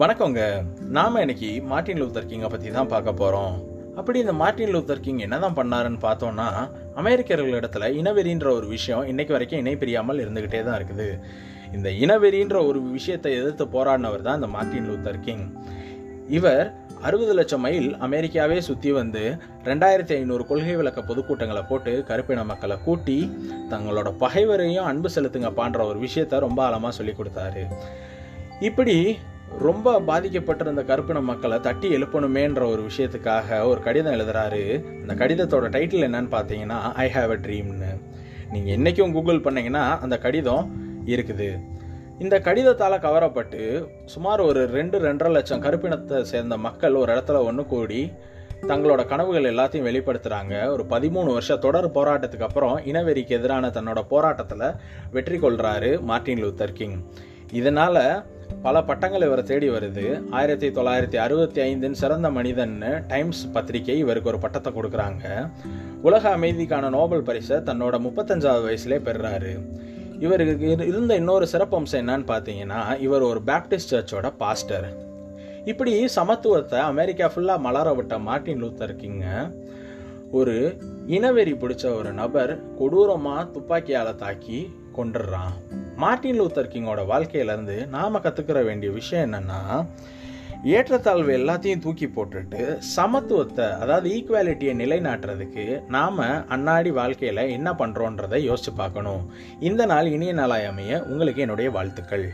வணக்கங்க. நாம இன்னைக்கு மார்ட்டின் லூத்தர் கிங்கை பற்றி தான் பார்க்க போகிறோம் அப்படி இந்த மார்ட்டின் லூத்தர் கிங் என்ன தான் பண்ணாருன்னு பார்த்தோன்னா அமெரிக்கர்களிடத்துல இனவெறின்ற ஒரு விஷயம் இன்னைக்கு வரைக்கும் இணை பிரியாமல் இருந்துக்கிட்டே தான் இருக்குது. இந்த இனவெறின்ற ஒரு விஷயத்தை எதிர்த்து போராடினவர் தான் இந்த மார்ட்டின் லூத்தர் கிங். இவர் அறுபது லட்சம் மைல் அமெரிக்காவே சுற்றி வந்து ரெண்டாயிரத்தி ஐநூறு கொள்கை விளக்க பொதுக்கூட்டங்களை போட்டு கருப்பின மக்களை கூட்டி தங்களோட பகைவரையும் அன்பு செலுத்துங்க பான்ற ஒரு விஷயத்த ரொம்ப ஆழமாக சொல்லி கொடுத்தாரு. இப்படி ரொம்ப பாதிக்கப்பட்டிருந்த கருப்பின மக்களை தட்டி எழுப்பணுமேன்ற ஒரு விஷயத்துக்காக ஒரு கடிதம் எழுதுறாரு. அந்த கடிதத்தோட டைட்டில் என்னன்னு பார்த்தீங்கன்னா ஐ ஹாவ் அ ட்ரீம்னு நீங்கள் என்றைக்கும் கூகுள் பண்ணீங்கன்னா அந்த கடிதம் இருக்குது. இந்த கடிதத்தால் கவரப்பட்டு சுமார் ஒரு ரெண்டு ரெண்டரை லட்சம் கருப்பினத்தை சேர்ந்த மக்கள் ஒரு இடத்துல ஒன்று கூடி தங்களோட கனவுகள் எல்லாத்தையும் வெளிப்படுத்துகிறாங்க ஒரு பதிமூணு வருஷ தொடர் போராட்டத்துக்கு அப்புறம் இனவெறிக்கு எதிரான தன்னோட போராட்டத்தில் வெற்றி கொள்கிறாரு மார்ட்டின் லூத்தர் கிங். இதனால் பல பட்டங்கள் இவரை தேடி வருது. ஆயிரத்தி தொள்ளாயிரத்தி அறுபத்தி ஐந்தின் சிறந்த மனிதன்னு டைம்ஸ் பத்திரிகை இவருக்கு ஒரு பட்டத்தை கொடுக்குறாங்க. உலக அமைதிக்கான நோபல் பரிசை தன்னோட முப்பத்தஞ்சாவது வயசுலேயே பெறுறாரு. இவருக்கு இருந்த இன்னொரு சிறப்பம்சம் என்னன்னு பார்த்தீங்கன்னா இவர் ஒரு பேப்டிஸ்ட் சர்ச்சோட பாஸ்டர். இப்படி சமத்துவத்தை அமெரிக்கா ஃபுல்லாக மலர விட்ட மார்ட்டின் லூத்தர் கிங்க ஒரு இனவெறி பிடிச்ச ஒரு நபர் கொடூரமாக துப்பாக்கியால் தாக்கி கொண்டுடுறான் மார்ட்டின் லூத்தர் கிங்கோட வாழ்க்கையிலேருந்து நாம் கற்றுக்கிற வேண்டிய விஷயம் என்னென்னா ஏற்றத்தாழ்வு எல்லாத்தையும் தூக்கி போட்டுட்டு சமத்துவத்தை அதாவது ஈக்குவாலிட்டியை நிலைநாட்டுறதுக்கு நாம் அன்னாடி வாழ்க்கையில் என்ன பண்ணுறோன்றதை யோசிச்சு பார்க்கணும். இந்த நாள் இனிய நாளாய் அமைய உங்களுக்கு என்னுடைய வாழ்த்துக்கள்.